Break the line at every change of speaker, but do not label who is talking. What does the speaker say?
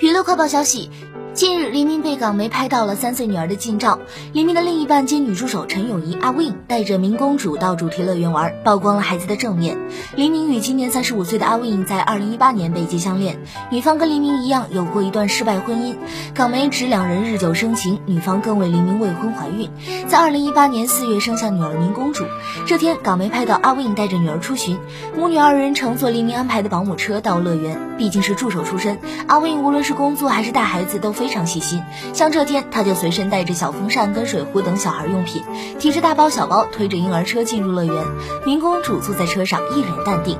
娱乐快报消息。近日，黎明被港媒拍到了三岁女儿的近照。黎明的另一半兼女助手陈咏仪阿 Win 带着明公主到主题乐园玩，曝光了孩子的正面。黎明与今年三十五岁的阿 Win 在二零一八年被揭相恋，女方跟黎明一样有过一段失败婚姻。港媒指两人日久生情，女方更为黎明未婚怀孕，在二零一八年四月生下女儿明公主。这天，港媒拍到阿 Win 带着女儿出巡，母女二人乘坐黎明安排的保姆车到乐园。毕竟是助手出身，阿 Win 无论是工作还是带孩子都。非常细心，像这天他就随身带着小风扇跟水壶等小孩用品，提着大包小包推着婴儿车进入乐园。明公主坐在车上一脸淡定。